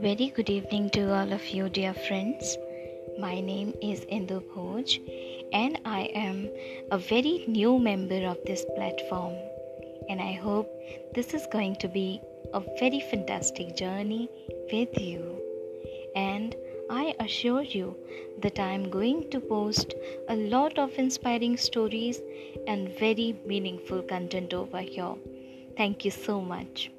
Very good evening to all of you, dear friends. My name is Indu Bhoj, and I am a very new member of this platform. And I hope this is going to be a very fantastic journey with you. And I assure you that I am going to post a lot of inspiring stories and very meaningful content over here. Thank you so much.